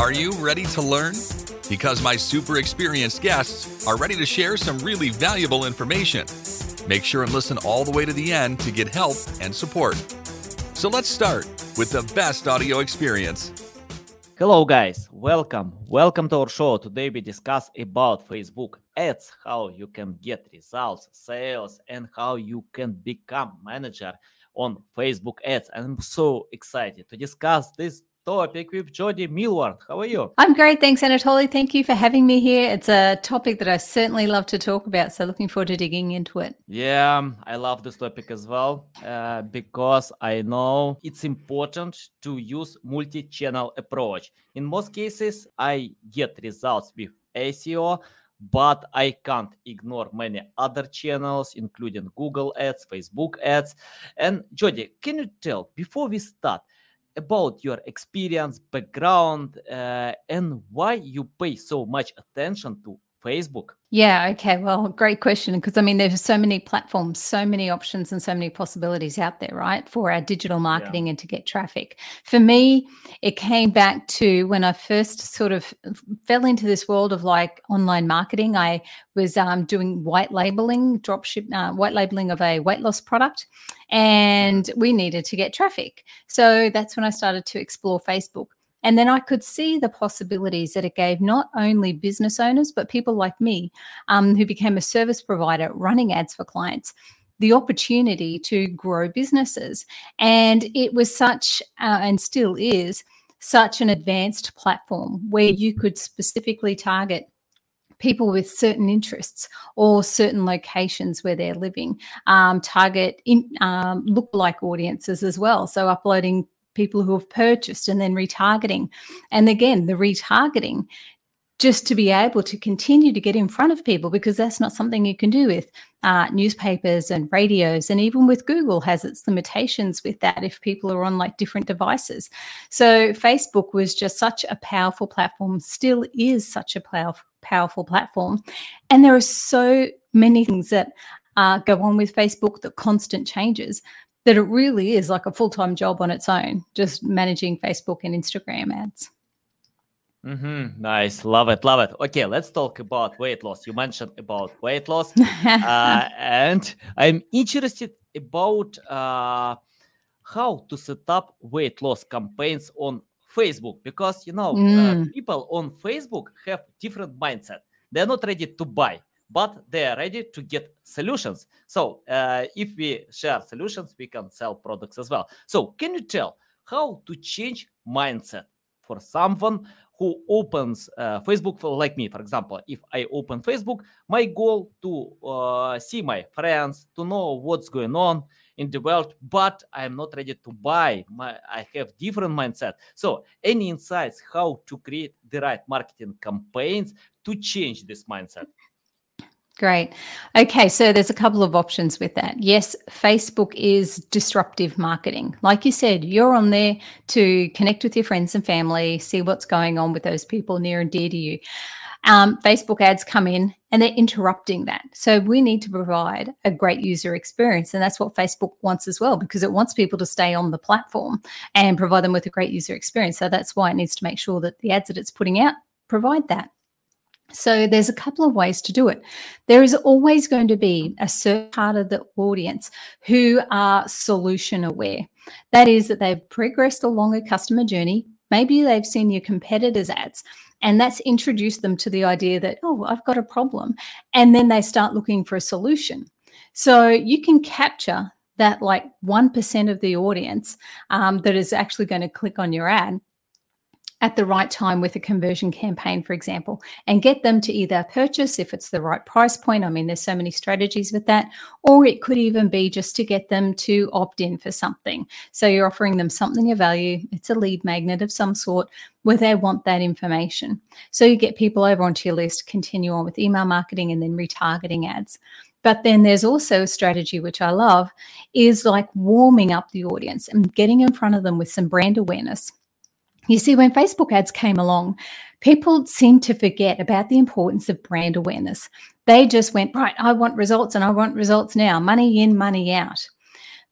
Are you ready to learn? Because my super experienced guests are ready to share some really valuable information. Make sure and listen all the way to the end to get help and support. So let's start with the best audio experience. Hello guys, welcome. Welcome to our show. Today we discuss about Facebook ads, how you can get results, sales and how you can become manager on Facebook ads. I'm so excited to discuss this topic with Jody Millward. How are you? I'm great. Thanks, Anatoly. Thank you for having me here. It's a topic that I certainly love to talk about. So, looking forward to digging into it. Yeah, I love this topic as well uh, because I know it's important to use multi channel approach. In most cases, I get results with SEO but I can't ignore many other channels, including Google ads, Facebook ads. And Jody, can you tell before we start, about your experience, background, uh, and why you pay so much attention to Facebook? Yeah, okay. Well, great question. Because I mean, there's so many platforms, so many options, and so many possibilities out there, right, for our digital marketing yeah. and to get traffic. For me, it came back to when I first sort of fell into this world of like online marketing. I was um, doing white labeling, dropship, uh, white labeling of a weight loss product, and we needed to get traffic. So that's when I started to explore Facebook. And then I could see the possibilities that it gave not only business owners, but people like me um, who became a service provider running ads for clients the opportunity to grow businesses. And it was such, uh, and still is, such an advanced platform where you could specifically target people with certain interests or certain locations where they're living, um, target in, um, look-like audiences as well. So uploading people who have purchased and then retargeting. And again, the retargeting just to be able to continue to get in front of people because that's not something you can do with uh, newspapers and radios and even with google has its limitations with that if people are on like different devices. So facebook was just such a powerful platform still is such a powerful powerful platform. And there are so many things that uh, go on with facebook the constant changes that it really is like a full time job on its own, just managing Facebook and Instagram ads. Mm-hmm. Nice, love it, love it. Okay, let's talk about weight loss. You mentioned about weight loss, uh, and I'm interested about uh, how to set up weight loss campaigns on Facebook because you know uh, mm. uh, people on Facebook have different mindset. They're not ready to buy but they are ready to get solutions. So uh, if we share solutions, we can sell products as well. So can you tell how to change mindset for someone who opens uh, Facebook, for, like me, for example, if I open Facebook, my goal to uh, see my friends, to know what's going on in the world, but I'm not ready to buy. My, I have different mindset. So, any insights how to create the right marketing campaigns to change this mindset? Great. Okay, so there's a couple of options with that. Yes, Facebook is disruptive marketing. Like you said, you're on there to connect with your friends and family, see what's going on with those people near and dear to you. Um, Facebook ads come in and they're interrupting that. So we need to provide a great user experience. And that's what Facebook wants as well, because it wants people to stay on the platform and provide them with a great user experience. So that's why it needs to make sure that the ads that it's putting out provide that. So there's a couple of ways to do it. There is always going to be a certain part of the audience who are solution aware. That is that they've progressed along a customer journey. Maybe they've seen your competitors' ads, and that's introduced them to the idea that, oh, I've got a problem. And then they start looking for a solution. So you can capture that like 1% of the audience um, that is actually going to click on your ad at the right time with a conversion campaign, for example, and get them to either purchase if it's the right price point. I mean, there's so many strategies with that, or it could even be just to get them to opt in for something. So you're offering them something of value, it's a lead magnet of some sort where they want that information. So you get people over onto your list, continue on with email marketing and then retargeting ads. But then there's also a strategy which I love is like warming up the audience and getting in front of them with some brand awareness you see, when Facebook ads came along, people seemed to forget about the importance of brand awareness. They just went, right, I want results and I want results now, money in, money out.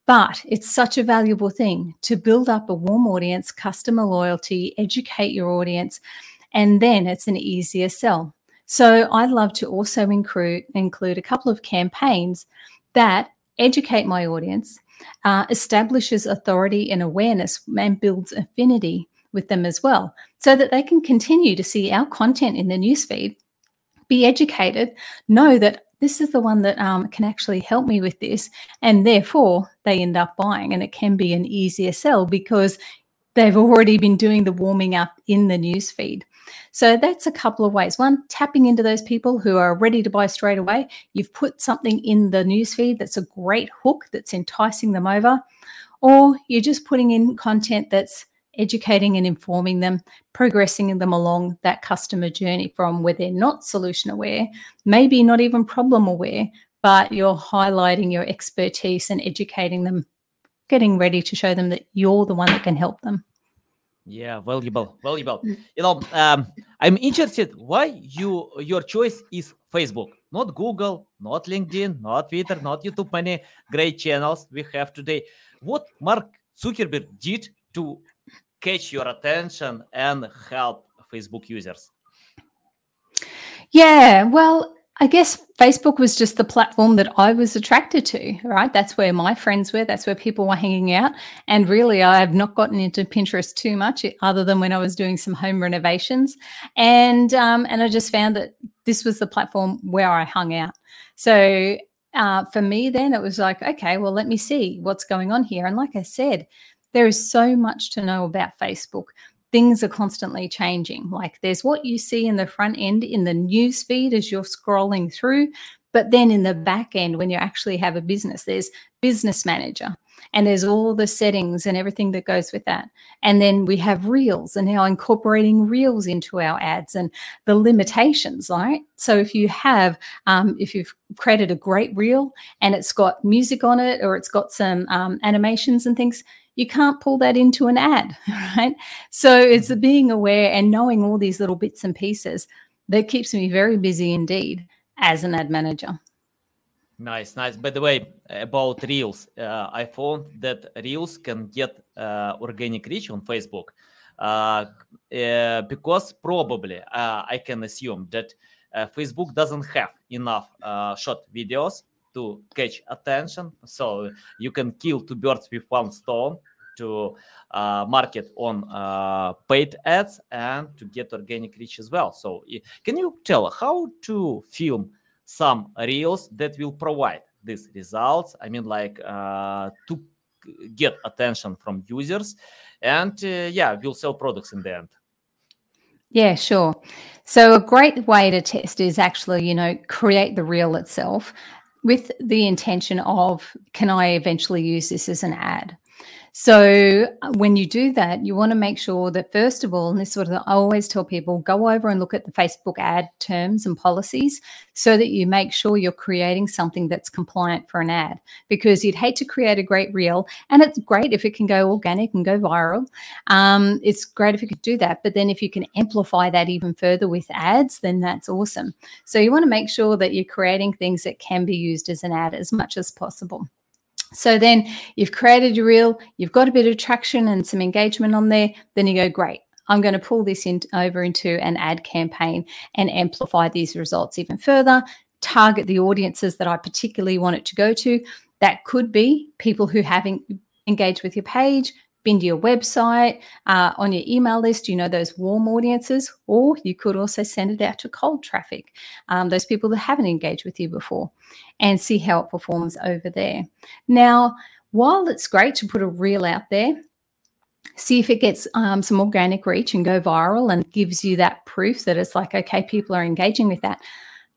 But it's such a valuable thing to build up a warm audience, customer loyalty, educate your audience, and then it's an easier sell. So I love to also include, include a couple of campaigns that educate my audience, uh, establishes authority and awareness, and builds affinity with them as well, so that they can continue to see our content in the newsfeed, be educated, know that this is the one that um, can actually help me with this. And therefore, they end up buying. And it can be an easier sell because they've already been doing the warming up in the news feed. So that's a couple of ways. One, tapping into those people who are ready to buy straight away. You've put something in the news feed that's a great hook that's enticing them over. Or you're just putting in content that's educating and informing them, progressing them along that customer journey from where they're not solution aware, maybe not even problem aware, but you're highlighting your expertise and educating them, getting ready to show them that you're the one that can help them. Yeah, valuable, valuable. Mm. You know, um, I'm interested why you your choice is Facebook, not Google, not LinkedIn, not Twitter, not YouTube. Many great channels we have today. What Mark Zuckerberg did to catch your attention and help Facebook users? Yeah, well, I guess Facebook was just the platform that I was attracted to, right? That's where my friends were, that's where people were hanging out. And really, I have not gotten into Pinterest too much, other than when I was doing some home renovations. And um, and I just found that this was the platform where I hung out. So uh, for me, then it was like, okay, well, let me see what's going on here. And like I said, there is so much to know about Facebook. Things are constantly changing. Like there's what you see in the front end in the news feed as you're scrolling through, but then in the back end, when you actually have a business, there's business manager and there's all the settings and everything that goes with that. And then we have reels and now incorporating reels into our ads and the limitations, right? So if you have, um, if you've created a great reel and it's got music on it or it's got some um, animations and things, you can't pull that into an ad, right? So it's mm-hmm. being aware and knowing all these little bits and pieces that keeps me very busy indeed as an ad manager. Nice, nice. By the way, about Reels, uh, I found that Reels can get uh, organic reach on Facebook uh, uh because probably uh, I can assume that uh, Facebook doesn't have enough short videos to catch attention. So you can kill two birds with one stone to uh, market on uh, paid ads and to get organic reach as well. So can you tell how to film some reels that will provide these results? I mean, like uh, to get attention from users and uh, yeah, we'll sell products in the end. Yeah, sure. So a great way to test is actually, you know, create the reel itself with the intention of can I eventually use this as an ad? So uh, when you do that, you want to make sure that first of all, and this is what I always tell people, go over and look at the Facebook ad terms and policies so that you make sure you're creating something that's compliant for an ad. Because you'd hate to create a great reel, and it's great if it can go organic and go viral. Um, it's great if you could do that, but then if you can amplify that even further with ads, then that's awesome. So you want to make sure that you're creating things that can be used as an ad as much as possible. So then you've created your reel, you've got a bit of traction and some engagement on there. Then you go, great. I'm going to pull this in, over into an ad campaign and amplify these results even further. Target the audiences that I particularly want it to go to. That could be people who haven't engaged with your page, been to your website, uh, on your email list, you know, those warm audiences, or you could also send it out to cold traffic, um, those people that haven't engaged with you before, and see how it performs over there. Now, while it's great to put a reel out there, see if it gets um, some organic reach and go viral and gives you that proof that it's like, okay, people are engaging with that.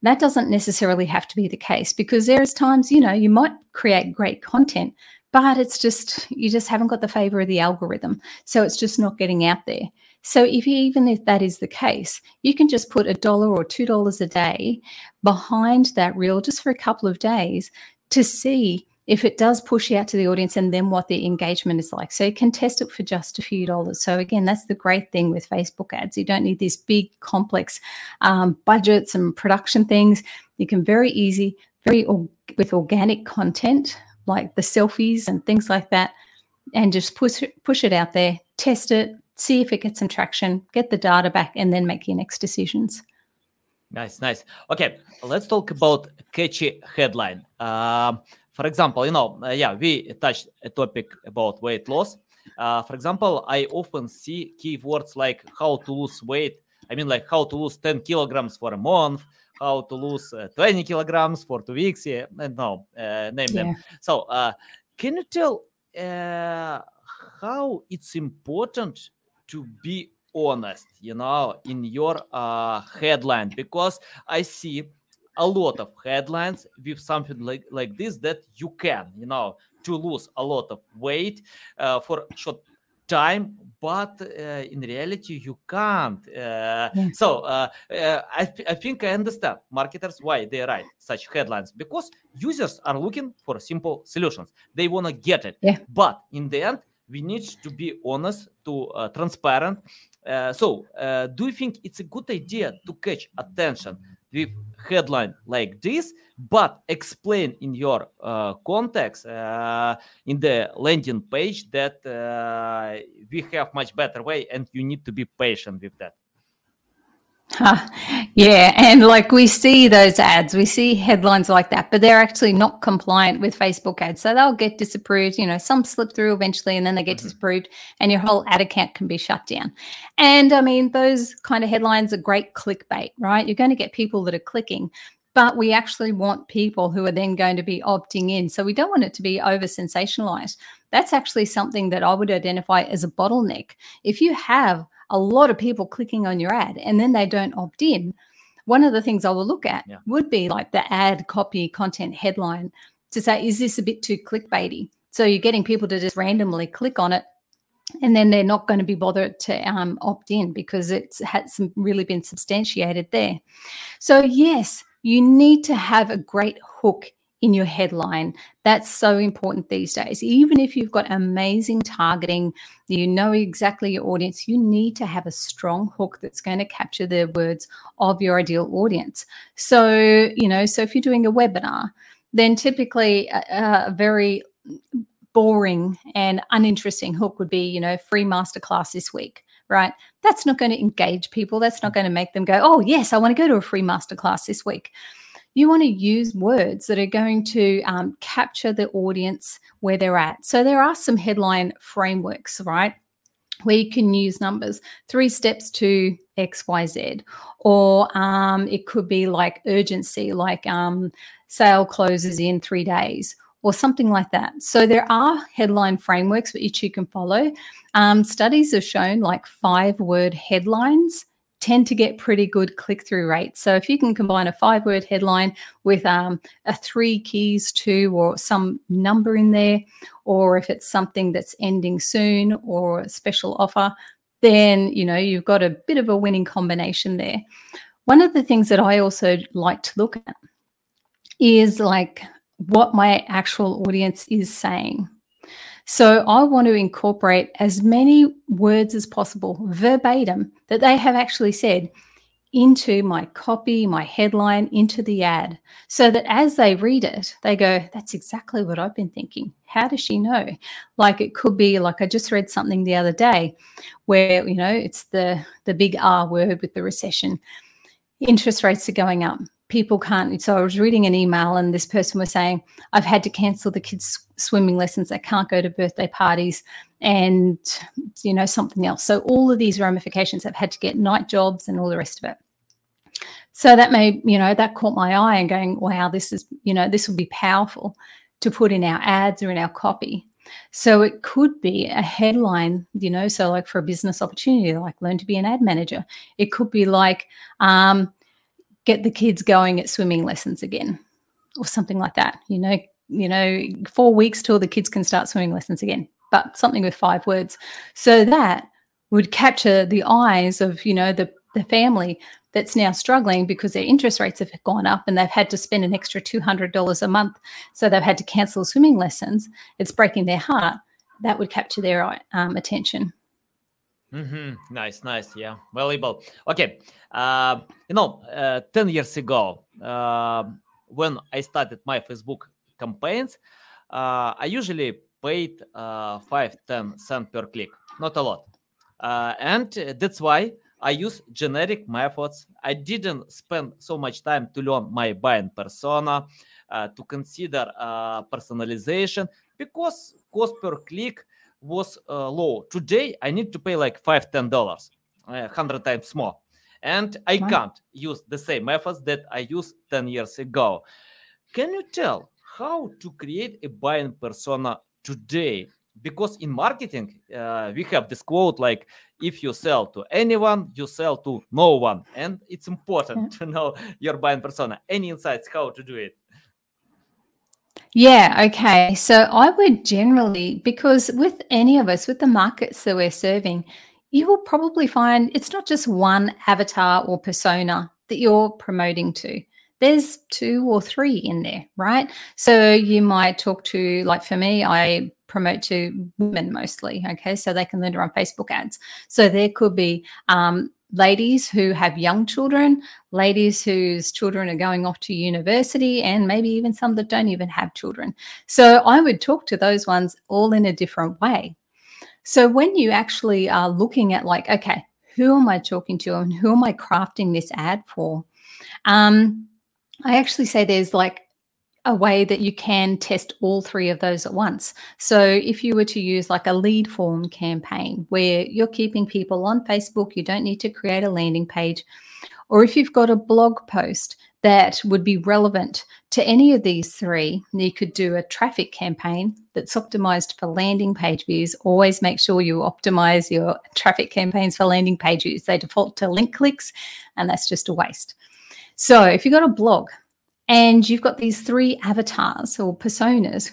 That doesn't necessarily have to be the case because there's times, you know, you might create great content, but it's just you just haven't got the favor of the algorithm so it's just not getting out there so if you, even if that is the case you can just put a dollar or two dollars a day behind that reel just for a couple of days to see if it does push out to the audience and then what the engagement is like. So you can test it for just a few dollars. So again, that's the great thing with Facebook ads. You don't need these big complex um, budgets and production things. You can very easy, very or- with organic content like the selfies and things like that, and just push push it out there, test it, see if it gets some traction, get the data back, and then make your next decisions. Nice, nice. Okay, let's talk about catchy headline. Uh, for example, you know, uh, yeah, we touched a topic about weight loss. Uh, for example, I often see keywords like how to lose weight. I mean, like how to lose 10 kilograms for a month, how to lose uh, 20 kilograms for two weeks. Yeah, no, uh, name yeah. them. So, uh, can you tell uh, how it's important to be honest, you know, in your uh, headline? Because I see a lot of headlines with something like, like this that you can, you know, to lose a lot of weight uh, for short time but uh, in reality you can't uh, yeah. so uh, uh, I, I think i understand. Marketers why they write such headlines? Because users are looking for simple solutions. They want to get it. Yeah. but in the end we need to be honest to uh, transparent. Uh, so do you think it's a good idea to catch attention with headline like this but explain in your uh, context uh, in the landing page that uh, we have much better way and you need to be patient with that yeah, and like we see those ads, we see headlines like that, but they're actually not compliant with Facebook ads. So they'll get disapproved. You know, some slip through eventually and then they get mm-hmm. disapproved, and your whole ad account can be shut down. And I mean, those kind of headlines are great clickbait, right? You're going to get people that are clicking, but we actually want people who are then going to be opting in. So we don't want it to be over sensationalized. That's actually something that I would identify as a bottleneck. If you have a lot of people clicking on your ad and then they don't opt in, one of the things I will look at yeah. would be like the ad copy content headline to say, is this a bit too clickbaity? So you're getting people to just randomly click on it and then they're not going to be bothered to um, opt in because it's has really been substantiated there. So yes, you need to have a great hook in your headline. That's so important these days. Even if you've got amazing targeting, you know exactly your audience, you need to have a strong hook that's going to capture the words of your ideal audience. So, you know, so if you're doing a webinar, then typically a, a very boring and uninteresting hook would be, you know, free masterclass this week right? That's not going to engage people. That's not going to make them go, oh, yes, I want to go to a free masterclass this week you want to use words that are going to um, capture the audience where they're at. So there are some headline frameworks, right? Where you can use numbers, three steps to XYZ, or um, it could be like urgency, like um, sale closes in three days, or something like that. So there are headline frameworks which you can follow. Um, studies have shown like five word headlines tend to get pretty good click through rates. So if you can combine a five word headline with um, a three keys to or some number in there, or if it's something that's ending soon or a special offer, then you know you've got a bit of a winning combination there. One of the things that I also like to look at is like what my actual audience is saying. So I want to incorporate as many words as possible, verbatim, that they have actually said into my copy, my headline, into the ad, so that as they read it, they go, That's exactly what I've been thinking. How does she know? Like it could be like I just read something the other day where, you know, it's the the big R word with the recession. Interest rates are going up people can't. So I was reading an email and this person was saying, I've had to cancel the kids' swimming lessons. They can't go to birthday parties and, you know, something else. So all of these ramifications have had to get night jobs and all the rest of it. So that may, you know, that caught my eye and going, wow, this is, you know, this would be powerful to put in our ads or in our copy. So it could be a headline, you know, so like for a business opportunity, like learn to be an ad manager. It could be like, um, get the kids going at swimming lessons again or something like that you know you know 4 weeks till the kids can start swimming lessons again but something with five words. So that would capture the eyes of you know the the family that's now struggling because their interest rates have gone up and they've had to spend an extra $200 a month. So they've had to cancel swimming lessons. It's breaking their heart. That would capture their um, attention Mm-hmm. Nice, nice. Yeah, valuable. Okay. Uh, you know, uh, 10 years ago, uh, when I started my Facebook campaigns, uh, I usually paid uh, 5 10 cents per click, not a lot. Uh, and that's why I use generic methods. I didn't spend so much time to learn my buying persona, uh, to consider personalization because cost per click was uh, low. Today I need to pay like five, ten dollars, uh, hundred times more, and I wow. can't use the same methods that I used ten years ago. Can you tell how to create a buying persona today? Because in marketing, uh, we have this quote like, if you sell to anyone, you sell to no one. And it's important to know your buying persona. Any insights how to do it? Yeah, okay. So I would generally, because with any of us, with the markets that we're serving, you will probably find it's not just one avatar or persona that you're promoting to. There's two or three in there, right? So you might talk to, like for me, I promote to women mostly, okay? So they can learn to run Facebook ads. So there could be um, ladies who have young children, ladies whose children are going off to university, and maybe even some that don't even have children. So I would talk to those ones all in a different way. So when you actually are looking at, like, okay, who am I talking to and who am I crafting this ad for? Um, I actually say there's like a way that you can test all three of those at once. So if you were to use like a lead form campaign where you're keeping people on Facebook, you don't need to create a landing page. Or if you've got a blog post that would be relevant to any of these three, you could do a traffic campaign that's optimized for landing page views. Always make sure you optimize your traffic campaigns for landing page views. They default to link clicks, and that's just a waste. So if you've got a blog and you've got these three avatars or personas,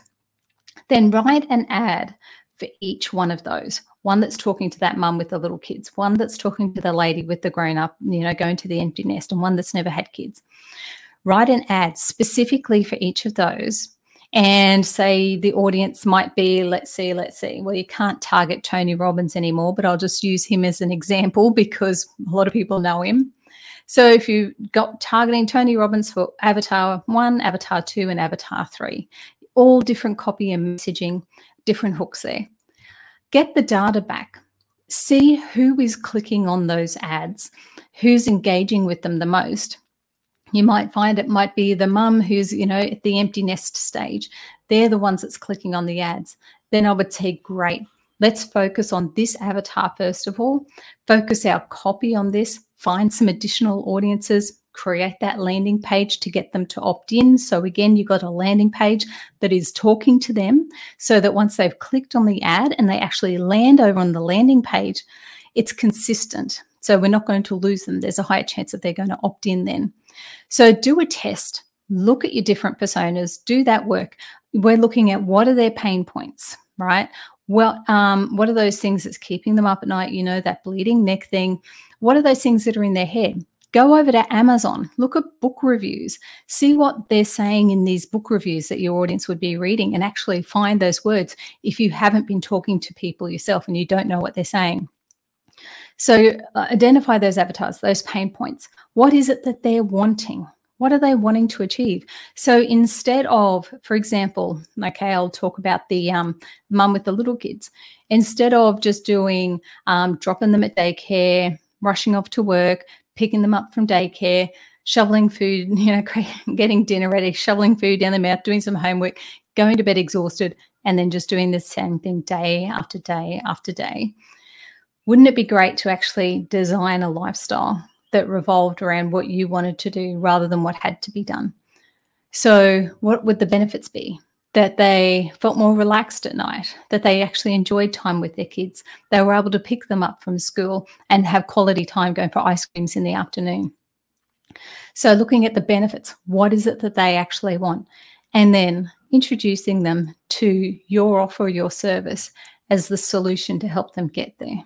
then write an ad for each one of those. One that's talking to that mum with the little kids, one that's talking to the lady with the grown up, you know, going to the empty nest, and one that's never had kids. Write an ad specifically for each of those and say the audience might be let's see let's see well you can't target tony robbins anymore but i'll just use him as an example because a lot of people know him so if you got targeting Tony Robbins for Avatar 1, Avatar 2, and Avatar 3, all different copy and messaging, different hooks there. Get the data back. See who is clicking on those ads, who's engaging with them the most. You might find it might be the mum who's, you know, at the empty nest stage. They're the ones that's clicking on the ads. Then I would say, great, let's focus on this avatar first of all, focus our copy on this, find some additional audiences, create that landing page to get them to opt in. So, again, you've got a landing page that is talking to them so that once they've clicked on the ad and they actually land over on the landing page, it's consistent. So, we're not going to lose them. There's a higher chance that they're going to opt in then. So, do a test. Look at your different personas, do that work. We're looking at what are their pain points, right? Well, um, what are those things that's keeping them up at night? You know, that bleeding neck thing. What are those things that are in their head? Go over to Amazon, look at book reviews, see what they're saying in these book reviews that your audience would be reading, and actually find those words if you haven't been talking to people yourself and you don't know what they're saying. So, uh, identify those avatars, those pain points. What is it that they're wanting? What are they wanting to achieve? So instead of, for example, okay, I'll talk about the um, mum with the little kids. Instead of just doing um, dropping them at daycare, rushing off to work, picking them up from daycare, shoveling food, you know, getting dinner ready, shoveling food down their mouth, doing some homework, going to bed exhausted, and then just doing the same thing day after day after day. Wouldn't it be great to actually design a lifestyle that revolved around what you wanted to do rather than what had to be done. So, what would the benefits be? That they felt more relaxed at night, that they actually enjoyed time with their kids, they were able to pick them up from school and have quality time going for ice creams in the afternoon. So, looking at the benefits, what is it that they actually want? And then introducing them to your offer, your service as the solution to help them get there.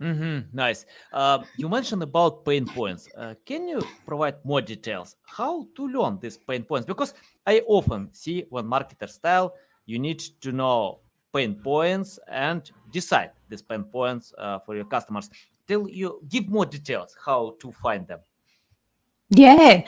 Mm-hmm, nice. Uh, you mentioned about pain points. Uh, can you provide more details? How to learn these pain points? Because I often see when marketer style, you need to know pain points and decide these pain points uh, for your customers. Tell you give more details how to find them. Yeah,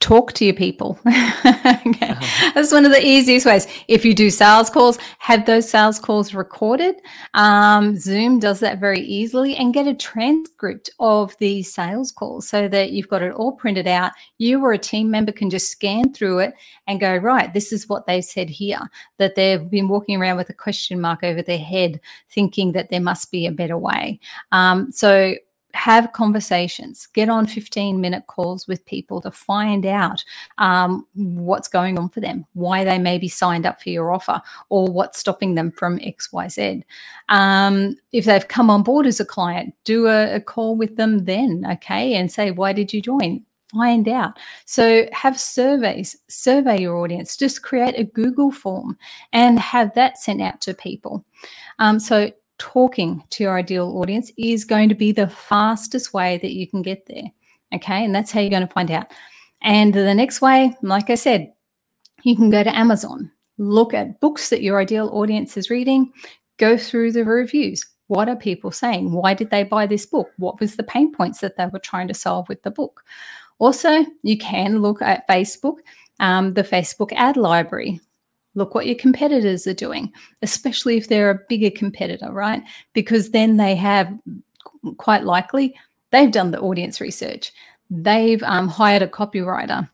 talk to your people. okay. uh-huh. That's one of the easiest ways. If you do sales calls, have those sales calls recorded. Um, Zoom does that very easily and get a transcript of the sales calls so that you've got it all printed out. You or a team member can just scan through it and go, right, this is what they've said here, that they've been walking around with a question mark over their head, thinking that there must be a better way. Um, so have conversations, get on 15 minute calls with people to find out um, what's going on for them, why they may be signed up for your offer, or what's stopping them from XYZ. Um, if they've come on board as a client, do a, a call with them then, okay, and say, why did you join? find out. So have surveys, survey your audience, just create a Google form and have that sent out to people. Um, so talking to your ideal audience is going to be the fastest way that you can get there. Okay. And that's how you're going to find out. And the next way, like I said, you can go to Amazon, look at books that your ideal audience is reading, go through the reviews. What are people saying? Why did they buy this book? What was the pain points that they were trying to solve with the book? Also, you can look at Facebook, um, the Facebook ad library. Look what your competitors are doing, especially if they're a bigger competitor, right? Because then they have quite likely they've done the audience research, they've um, hired a copywriter,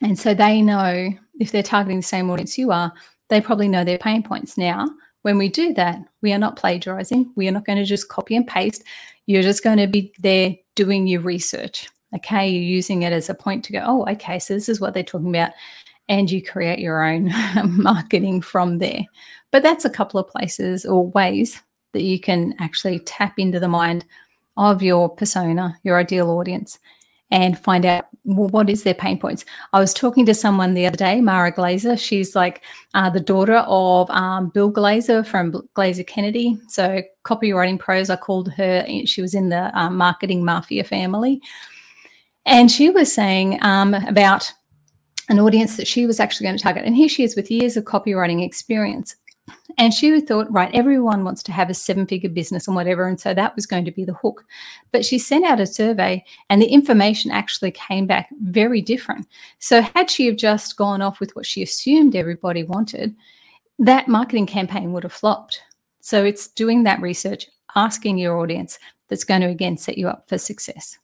and so they know if they're targeting the same audience you are, they probably know their pain points. Now, when we do that, we are not plagiarizing. We are not going to just copy and paste. You're just going to be there doing your research. Okay, you're using it as a point to go, oh, okay, so this is what they're talking about and you create your own marketing from there. But that's a couple of places or ways that you can actually tap into the mind of your persona, your ideal audience, and find out well, what is their pain points. I was talking to someone the other day, Mara Glazer. She's like uh, the daughter of um, Bill Glazer from Glazer Kennedy. So copywriting pros, I called her. She was in the um, marketing mafia family. And she was saying um, about an audience that she was actually going to target. And here she is with years of copywriting experience. And she thought, right, everyone wants to have a seven figure business and whatever. And so that was going to be the hook. But she sent out a survey and the information actually came back very different. So, had she have just gone off with what she assumed everybody wanted, that marketing campaign would have flopped. So, it's doing that research, asking your audience that's going to again set you up for success.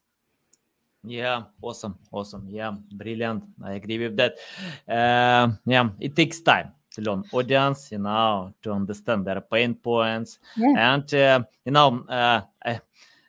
Yeah, awesome, awesome. Yeah, brilliant. I agree with that. Uh, yeah, it takes time to learn audience, you know, to understand their pain points, yeah. and uh, you know, uh,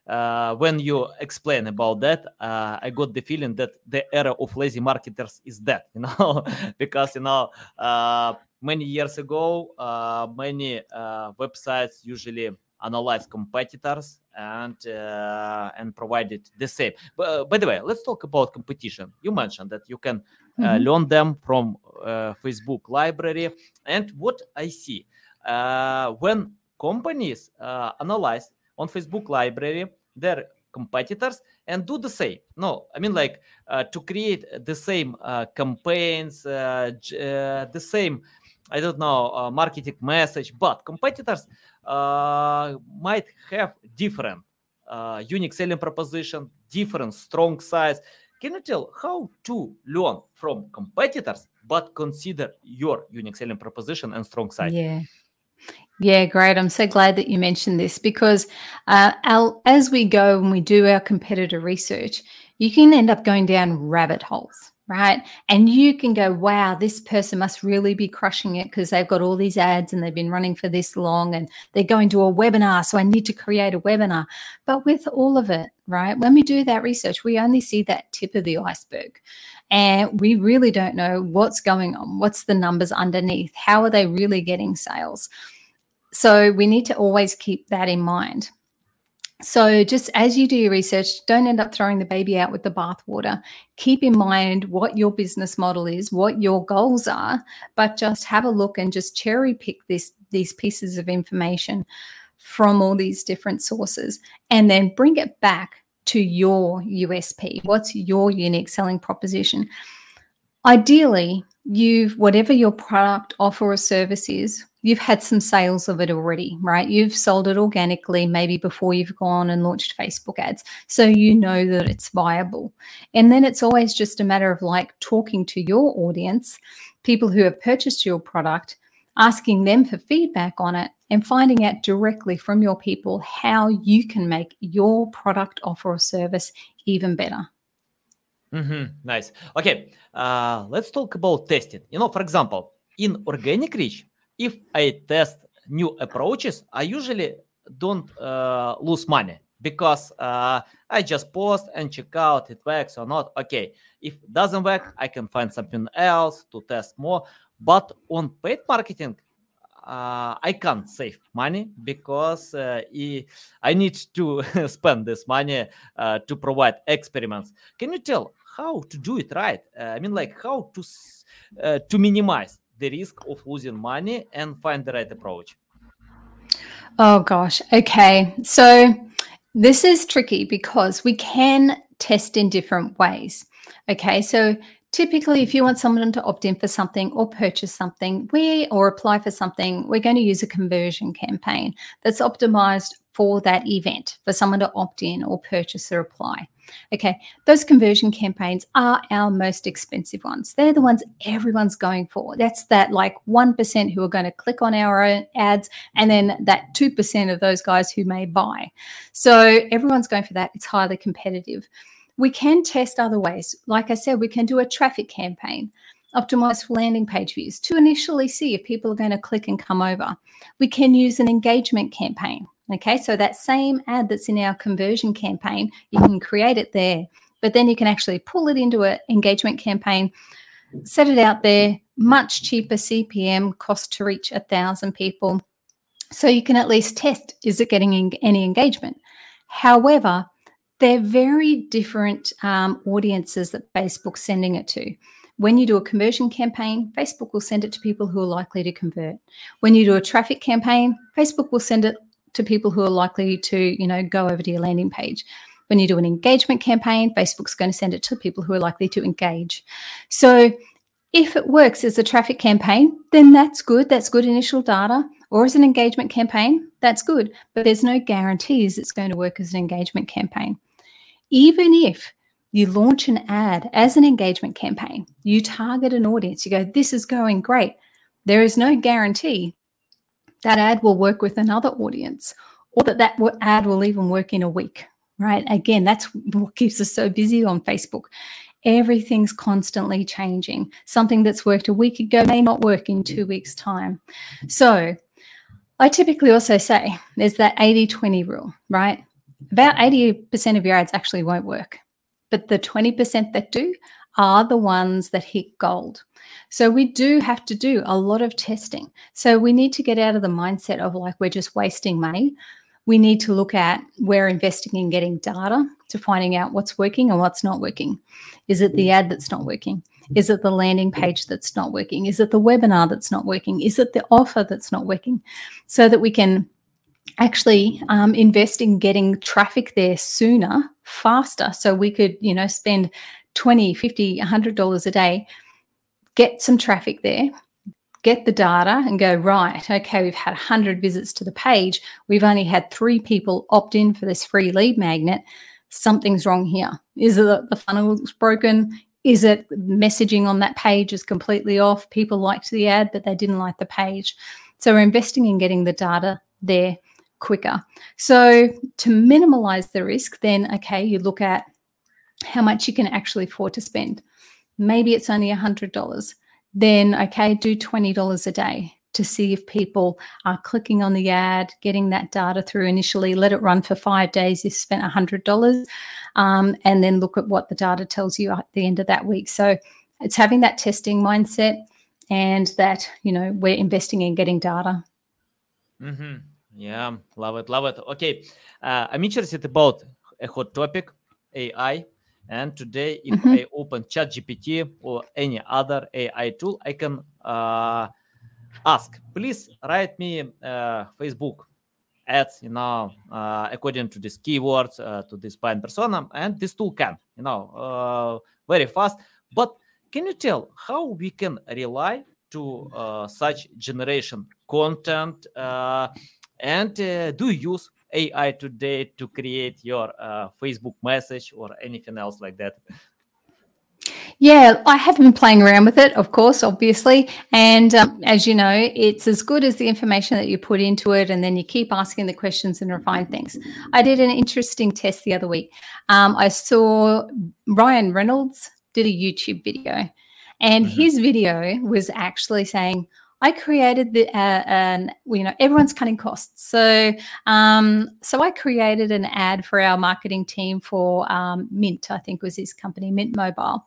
uh, when you explain about that, uh, I got the feeling that the era of lazy marketers is dead, you know, because you know, uh, many years ago, uh, many uh, websites usually analyze competitors and uh, and provided the same. But uh, by the way, let's talk about competition. You mentioned that you can uh, mm-hmm. learn them from uh, Facebook library, and what I see uh, when companies uh, analyze on Facebook library their competitors and do the same. No, I mean like to create the same campaigns, the same. I don't know marketing message, but competitors uh, might have different uh, unique selling proposition, different strong size. Can you tell how to learn from competitors but consider your unique selling proposition and strong side? Yeah. Yeah, great. I'm so glad that you mentioned this because uh, our, as we go and we do our competitor research, you can end up going down rabbit holes right? And you can go, wow, this person must really be crushing it because they've got all these ads and they've been running for this long and they're going to a webinar. So I need to create a webinar. But with all of it, right, when we do that research, we only see that tip of the iceberg. And we really don't know what's going on. What's the numbers underneath? How are they really getting sales? So we need to always keep that in mind. So, just as you do your research, don't end up throwing the baby out with the bathwater. Keep in mind what your business model is, what your goals are, but just have a look and just cherry pick this, these pieces of information from all these different sources and then bring it back to your USP. What's your unique selling proposition? ideally, you've whatever your product offer or service is, you've had some sales of it already, right? You've sold it organically, maybe before you've gone and launched Facebook ads. So you know that it's viable. And then it's always just a matter of like talking to your audience, people who have purchased your product, asking them for feedback on it, and finding out directly from your people how you can make your product offer or service even better. Mm-hmm. Nice. Okay, uh, let's talk about testing. You know, for example, in organic reach, if I test new approaches, I usually don't uh, lose money because uh, I just post and check out it works or not. Okay, if it doesn't work, I can find something else to test more. But on paid marketing, uh, I can't save money because uh, I need to spend this money uh, to provide experiments. Can you tell how to do it right? Uh, I mean, like how to uh, to minimize the risk of losing money and find the right approach? Oh, gosh. Okay. So this is tricky because we can test in different ways. Okay. So typically, if you want someone to opt in for something or purchase something, we or apply for something, we're going to use a conversion campaign that's optimized for that event for someone to opt in or purchase or apply. Okay, those conversion campaigns are our most expensive ones. They're the ones everyone's going for. That's that like 1% who are going to click on our ads, and then that 2% of those guys who may buy. So everyone's going for that. It's highly competitive. We can test other ways. Like I said, we can do a traffic campaign optimize for landing page views to initially see if people are going to click and come over. We can use an engagement campaign. Okay, so that same ad that's in our conversion campaign, you can create it there, but then you can actually pull it into an engagement campaign, set it out there, much cheaper CPM, cost to reach a thousand people. So you can at least test is it getting any engagement? However, they're very different um, audiences that Facebook's sending it to. When you do a conversion campaign, Facebook will send it to people who are likely to convert. When you do a traffic campaign, Facebook will send it to people who are likely to, you know, go over to your landing page. When you do an engagement campaign, Facebook's going to send it to people who are likely to engage. So if it works as a traffic campaign, then that's good. That's good initial data. Or as an engagement campaign, that's good. But there's no guarantees it's going to work as an engagement campaign. Even if you launch an ad as an engagement campaign, you target an audience, you go, this is going great. There is no guarantee that ad will work with another audience or that that ad will even work in a week, right? Again, that's what keeps us so busy on Facebook. Everything's constantly changing. Something that's worked a week ago may not work in two weeks' time. So, I typically also say there's that 80 20 rule, right? About 80% of your ads actually won't work, but the 20% that do are the ones that hit gold. So we do have to do a lot of testing. So we need to get out of the mindset of like we're just wasting money. We need to look at we're investing in getting data to finding out what's working and what's not working. Is it the ad that's not working? Is it the landing page that's not working? Is it the webinar that's not working? Is it the offer that's not working? So that we can actually um, invest in getting traffic there sooner, faster. So we could, you know, spend 20, 50, 100 dollars a day get some traffic there, get the data and go, right, okay, we've had 100 visits to the page. We've only had three people opt in for this free lead magnet. Something's wrong here. Is it the funnel's broken? Is it messaging on that page is completely off? People liked the ad, but they didn't like the page. So we're investing in getting the data there quicker. So to minimize the risk, then, okay, you look at how much you can actually afford to spend maybe it's only $100 then okay do $20 a day to see if people are clicking on the ad getting that data through initially let it run for five days you've spent $100 um, and then look at what the data tells you at the end of that week. So it's having that testing mindset and that you know we're investing in getting data. Mm-hmm. yeah love it love it. Okay uh, i'm interested about a hot topic ai and today, if mm-hmm. I open ChatGPT or any other AI tool, I can uh, ask, please write me uh, Facebook ads, you know, uh, according to these keywords, uh, to this buying persona, and this tool can, you know, uh, very fast. But can you tell how we can rely to uh, such generation content uh, and uh, do you use AI today to create your uh, Facebook message or anything else like that? Yeah, I have been playing around with it, of course, obviously. And um, as you know, it's as good as the information that you put into it, and then you keep asking the questions and refine things. I did an interesting test the other week. Um, I saw Ryan Reynolds did a YouTube video, and mm-hmm. his video was actually saying, I created the uh, an you know everyone's cutting costs, so um, so I created an ad for our marketing team for um, Mint, I think was his company, Mint Mobile,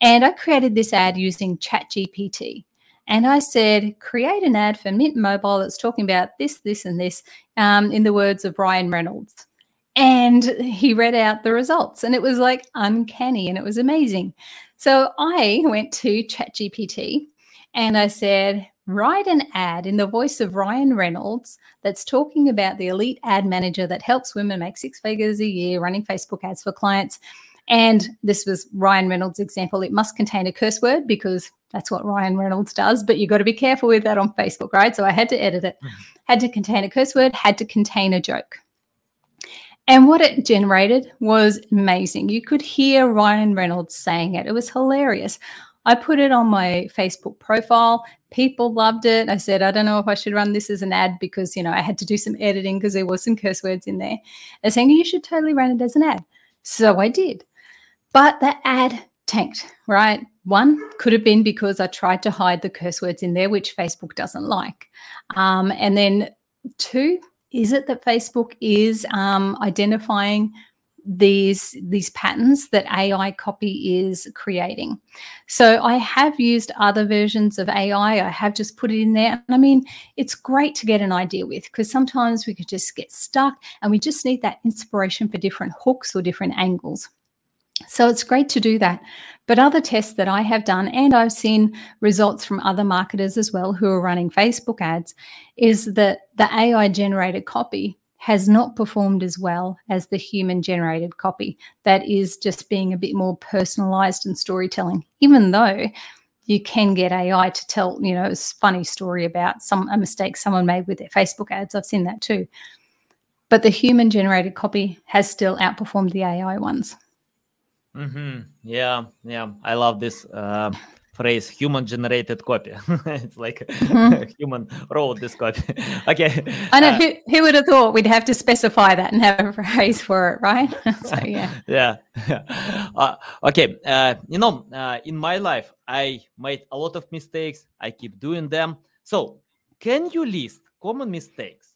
and I created this ad using ChatGPT. And I said, create an ad for Mint Mobile that's talking about this, this, and this, um, in the words of Ryan Reynolds. And he read out the results, and it was like uncanny and it was amazing. So I went to ChatGPT and I said, write an ad in the voice of Ryan Reynolds that's talking about the elite ad manager that helps women make six figures a year running Facebook ads for clients. And this was Ryan Reynolds' example. It must contain a curse word because that's what Ryan Reynolds does, but you've got to be careful with that on Facebook, right? So I had to edit it, mm-hmm. had to contain a curse word, had to contain a joke. And what it generated was amazing. You could hear Ryan Reynolds saying it. It was hilarious. I put it on my Facebook profile. People loved it. I said, I don't know if I should run this as an ad because, you know, I had to do some editing because there was some curse words in there. They're saying you should totally run it as an ad. So I did. But that ad tanked, right? One could have been because I tried to hide the curse words in there, which Facebook doesn't like. Um, and then two, is it that Facebook is um, identifying these these patterns that AI copy is creating. So I have used other versions of AI. I have just put it in there. And I mean, it's great to get an idea with because sometimes we could just get stuck and we just need that inspiration for different hooks or different angles. So it's great to do that. But other tests that I have done, and I've seen results from other marketers as well who are running Facebook ads, is that the AI generated copy has not performed as well as the human generated copy. That is just being a bit more personalized and storytelling even though you can get ai to tell you know a funny story about some a mistake someone made with their facebook ads. I've seen that too. But the human generated copy has still outperformed the ai ones. Mm-hmm. yeah yeah. I love this uh, phrase human generated copy. It's like mm-hmm. human wrote this copy. Okay i know uh, who, who would have thought we'd have to specify that and have a phrase for it right? So yeah. Yeah. Uh, okay uh, you know uh, in my life i made a lot of mistakes. I keep doing them. So can you list common mistakes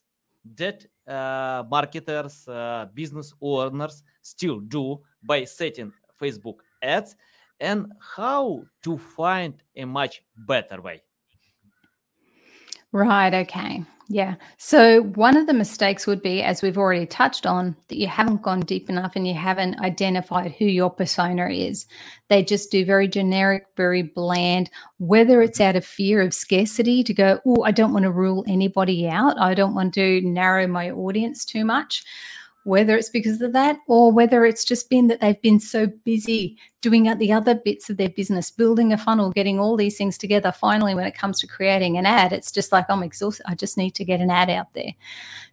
that uh, marketers uh, business owners still do by setting facebook ads and how to find a much better way. Right. Okay. Yeah. So one of the mistakes would be, as we've already touched on, that you haven't gone deep enough and you haven't identified who your persona is. They just do very generic, very bland, whether it's out of fear of scarcity to go, oh, I don't want to rule anybody out. I don't want to narrow my audience too much whether it's because of that or whether it's just been that they've been so busy doing the other bits of their business, building a funnel, getting all these things together. Finally, when it comes to creating an ad, it's just like, I'm exhausted. I just need to get an ad out there.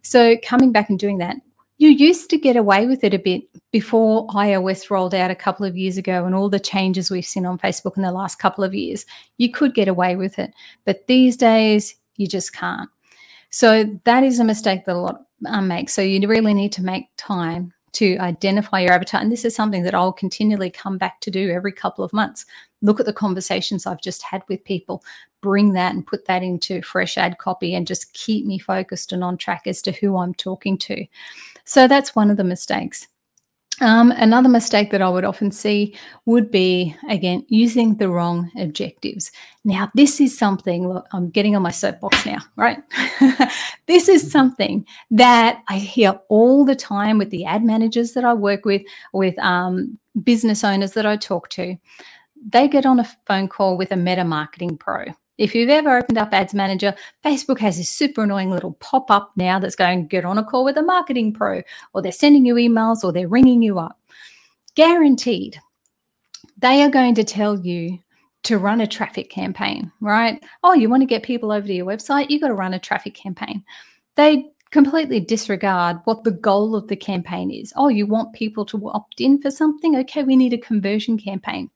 So, coming back and doing that, you used to get away with it a bit before iOS rolled out a couple of years ago and all the changes we've seen on Facebook in the last couple of years. You could get away with it. But these days, you just can't. So that is a mistake that a lot um, make. So you really need to make time to identify your avatar. And this is something that I'll continually come back to do every couple of months. Look at the conversations I've just had with people, bring that and put that into fresh ad copy and just keep me focused and on track as to who I'm talking to. So that's one of the mistakes. Um, another mistake that I would often see would be, again, using the wrong objectives. Now, this is something, look, I'm getting on my soapbox now, right? this is something that I hear all the time with the ad managers that I work with, with um, business owners that I talk to. They get on a phone call with a meta marketing pro if you've ever opened up Ads Manager, Facebook has this super annoying little pop up now that's going, get on a call with a marketing pro, or they're sending you emails or they're ringing you up. Guaranteed, they are going to tell you to run a traffic campaign, right? Oh, you want to get people over to your website? You've got to run a traffic campaign. They completely disregard what the goal of the campaign is. Oh, you want people to opt in for something? Okay, we need a conversion campaign.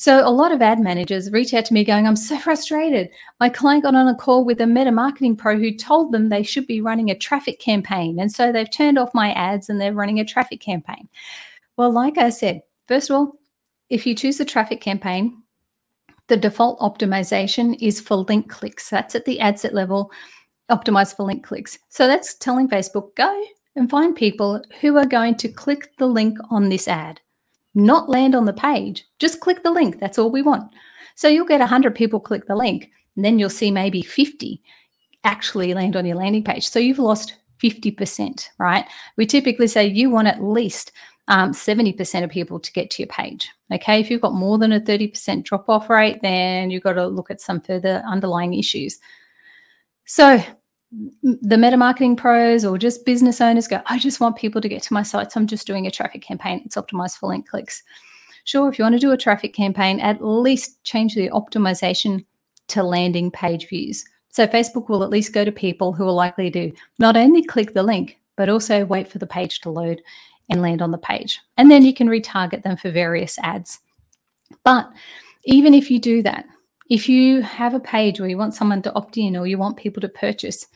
So a lot of ad managers reach out to me going, I'm so frustrated. My client got on a call with a meta marketing pro who told them they should be running a traffic campaign. And so they've turned off my ads and they're running a traffic campaign. Well, like I said, first of all, if you choose a traffic campaign, the default optimization is for link clicks. That's at the ad set level, optimized for link clicks. So that's telling Facebook, go and find people who are going to click the link on this ad, not land on the page. Just click the link. That's all we want. So you'll get 100 people click the link, and then you'll see maybe 50 actually land on your landing page. So you've lost 50%, right? We typically say you want at least um, 70% of people to get to your page. Okay, if you've got more than a 30% drop off rate, then you've got to look at some further underlying issues. So, the meta marketing pros or just business owners go, I just want people to get to my site. So I'm just doing a traffic campaign. It's optimized for link clicks. Sure, if you want to do a traffic campaign, at least change the optimization to landing page views. So Facebook will at least go to people who are likely to not only click the link, but also wait for the page to load and land on the page. And then you can retarget them for various ads. But even if you do that, if you have a page where you want someone to opt in or you want people to purchase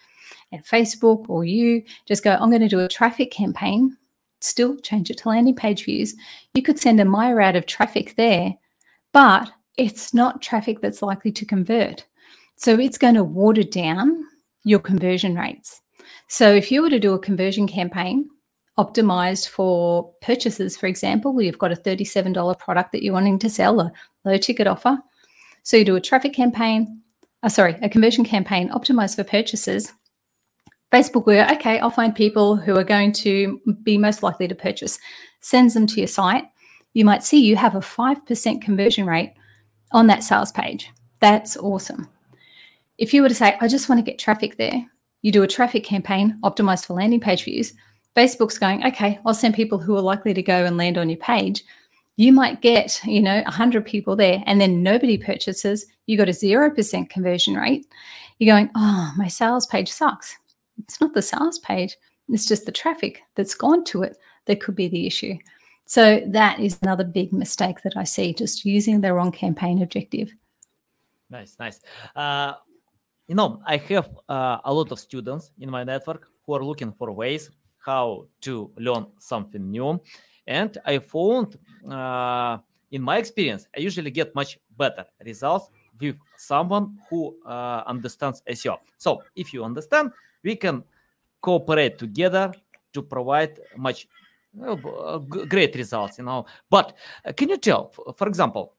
at Facebook or you just go, I'm going to do a traffic campaign, still change it to landing page views. You could send a myriad out of traffic there, but it's not traffic that's likely to convert. So it's going to water down your conversion rates. So if you were to do a conversion campaign optimized for purchases, for example, you've got a $37 product that you're wanting to sell, a low ticket offer. So you do a traffic campaign, uh, sorry, a conversion campaign optimized for purchases. Facebook where, okay, I'll find people who are going to be most likely to purchase, sends them to your site. You might see you have a 5% conversion rate on that sales page. That's awesome. If you were to say, I just want to get traffic there, you do a traffic campaign optimized for landing page views Facebook's going, okay, I'll send people who are likely to go and land on your page. You might get, you know, 100 people there and then nobody purchases. You got a 0% conversion rate. You're going, oh, my sales page sucks. It's not the sales page, it's just the traffic that's gone to it that could be the issue. So that is another big mistake that I see, just using the wrong campaign objective. Nice, nice. Uh, you know, I have uh, a lot of students in my network who are looking for ways how to learn something new. And I found, uh, in my experience, I usually get much better results with someone who uh, understands SEO. So if you understand, we can cooperate together to provide much uh, great results, you know. But uh, can you tell, for example,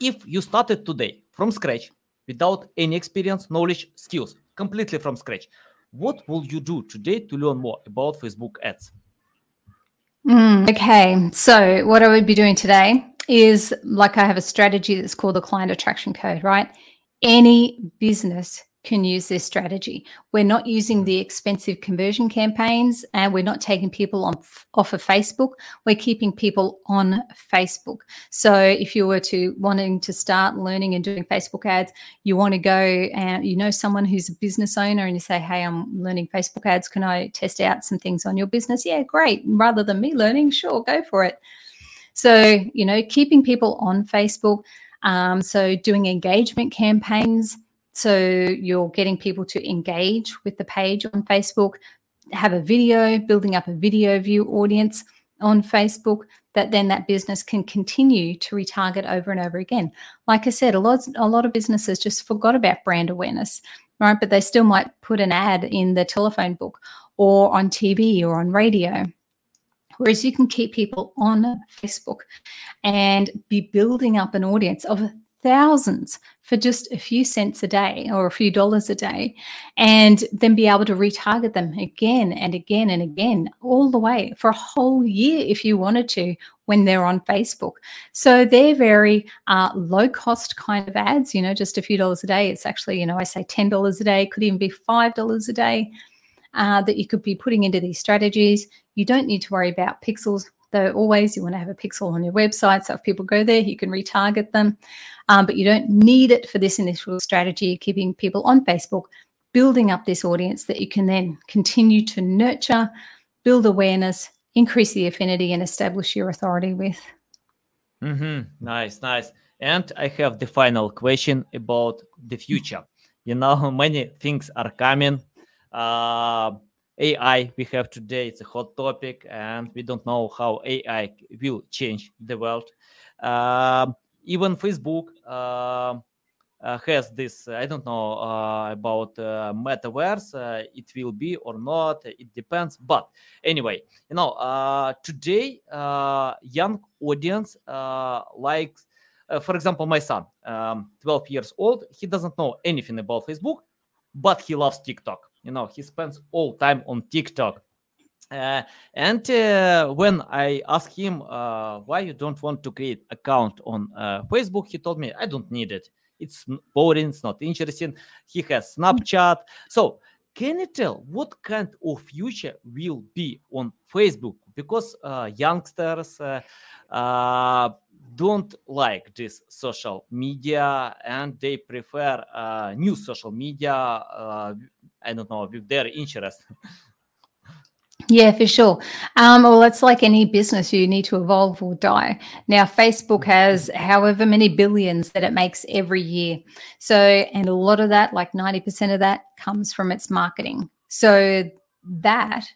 if you started today from scratch without any experience, knowledge, skills, completely from scratch, what will you do today to learn more about Facebook ads? Mm, okay, so what I would be doing today is like I have a strategy that's called the client attraction code, right? Any business can use this strategy. We're not using the expensive conversion campaigns and we're not taking people on off of Facebook. We're keeping people on Facebook. So if you were to wanting to start learning and doing Facebook ads, you want to go and you know someone who's a business owner and you say, "Hey, I'm learning Facebook ads. Can I test out some things on your business?" Yeah, great. Rather than me learning, sure, go for it. So, you know, keeping people on Facebook, um, so doing engagement campaigns so you're getting people to engage with the page on Facebook, have a video, building up a video view audience on Facebook that then that business can continue to retarget over and over again. Like I said, a lot a lot of businesses just forgot about brand awareness, right? But they still might put an ad in the telephone book or on TV or on radio. Whereas you can keep people on Facebook and be building up an audience of thousands for just a few cents a day or a few dollars a day, and then be able to retarget them again and again and again, all the way for a whole year if you wanted to when they're on Facebook. So they're very uh, low cost kind of ads, you know, just a few dollars a day. It's actually, you know, I say $10 a day, could even be $5 a day. Uh, that you could be putting into these strategies. You don't need to worry about pixels Though always you want to have a pixel on your website. So if people go there, you can retarget them. Um, but you don't need it for this initial strategy, keeping people on Facebook, building up this audience that you can then continue to nurture, build awareness, increase the affinity, and establish your authority with. Mm-hmm. Nice, nice. And I have the final question about the future. You know, many things are coming. Uh, AI we have today, it's a hot topic, and we don't know how AI will change the world. Uh, even Facebook uh, uh, has this, I don't know uh, about metaverse, it will be or not, it depends. But anyway, you know, today, young audience likes for example, my son, um, 12 years old, he doesn't know anything about Facebook, but he loves TikTok. You know, he spends all time on TikTok. Uh, and uh, when I asked him uh, why you don't want to create account on uh, Facebook, he told me I don't need it. It's boring. It's not interesting. He has Snapchat. So can you tell what kind of future will be on Facebook? Because uh, youngsters uh, don't like this social media and they prefer uh, new social media uh, i don't know with their interest yeah for sure. Um, well it's like any business you need to evolve or die. Now facebook has however many billions that it makes every year. So and a lot of that like 90% of that comes from its marketing. So that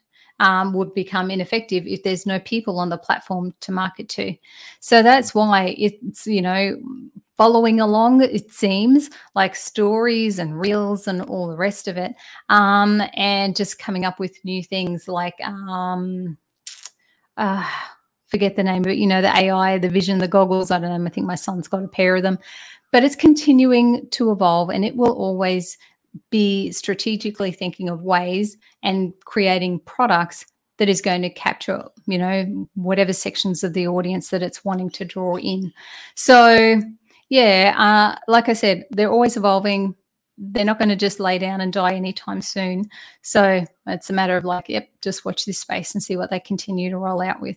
um, would become ineffective if there's no people on the platform to market to. So that's why it's, you know, following along, it seems like stories and reels and all the rest of it. Um, and just coming up with new things like, um, uh, forget the name, but you know, the AI, the vision, the goggles. I don't know. I think my son's got a pair of them, but it's continuing to evolve and it will always be strategically thinking of ways and creating products that is going to capture, you know, whatever sections of the audience that it's wanting to draw in. So, yeah, uh, like I said, they're always evolving. They're not going to just lay down and die anytime soon. So it's a matter of like, yep, just watch this space and see what they continue to roll out with.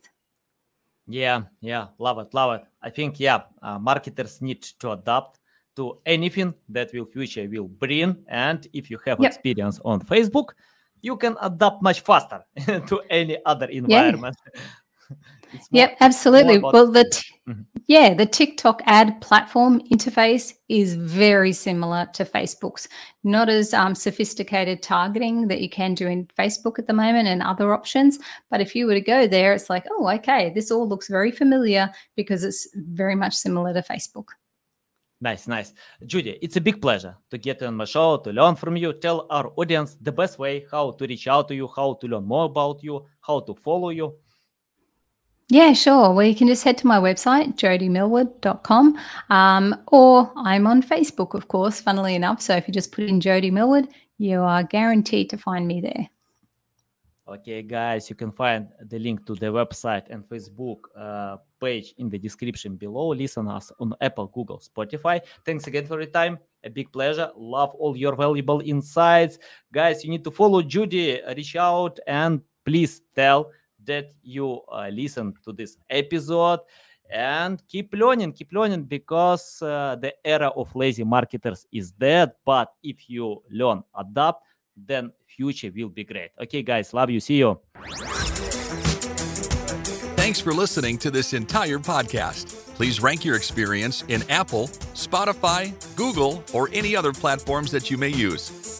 Yeah, yeah, love it, love it. I think yeah, uh, marketers need to adapt to anything that will future will bring and if you have yep. experience on facebook you can adapt much faster to any other environment yeah. yep absolutely well the t- mm-hmm. yeah the tiktok ad platform interface is very similar to facebook's not as um, sophisticated targeting that you can do in facebook at the moment and other options but if you were to go there it's like oh okay this all looks very familiar because it's very much similar to facebook Nice, nice. Judy, it's a big pleasure to get on my show, to learn from you. Tell our audience the best way how to reach out to you, how to learn more about you, how to follow you. Yeah, sure. Well, you can just head to my website, jodymillwood.com, um, or I'm on Facebook, of course, funnily enough. So if you just put in Jody Millwood, you are guaranteed to find me there. Okay, guys, you can find the link to the website and Facebook uh, page in the description below. Listen us on Apple, Google, Spotify. Thanks again for your time. A big pleasure. Love all your valuable insights. Guys, you need to follow Judy, reach out, and please tell that you uh, listen to this episode and keep learning keep learning because uh, the era of lazy marketers is dead but if you learn adapt then future will be great. Okay, guys, love you. See you. Thanks for listening to this entire podcast. Please rank your experience in Apple, Spotify, Google, or any other platforms that you may use.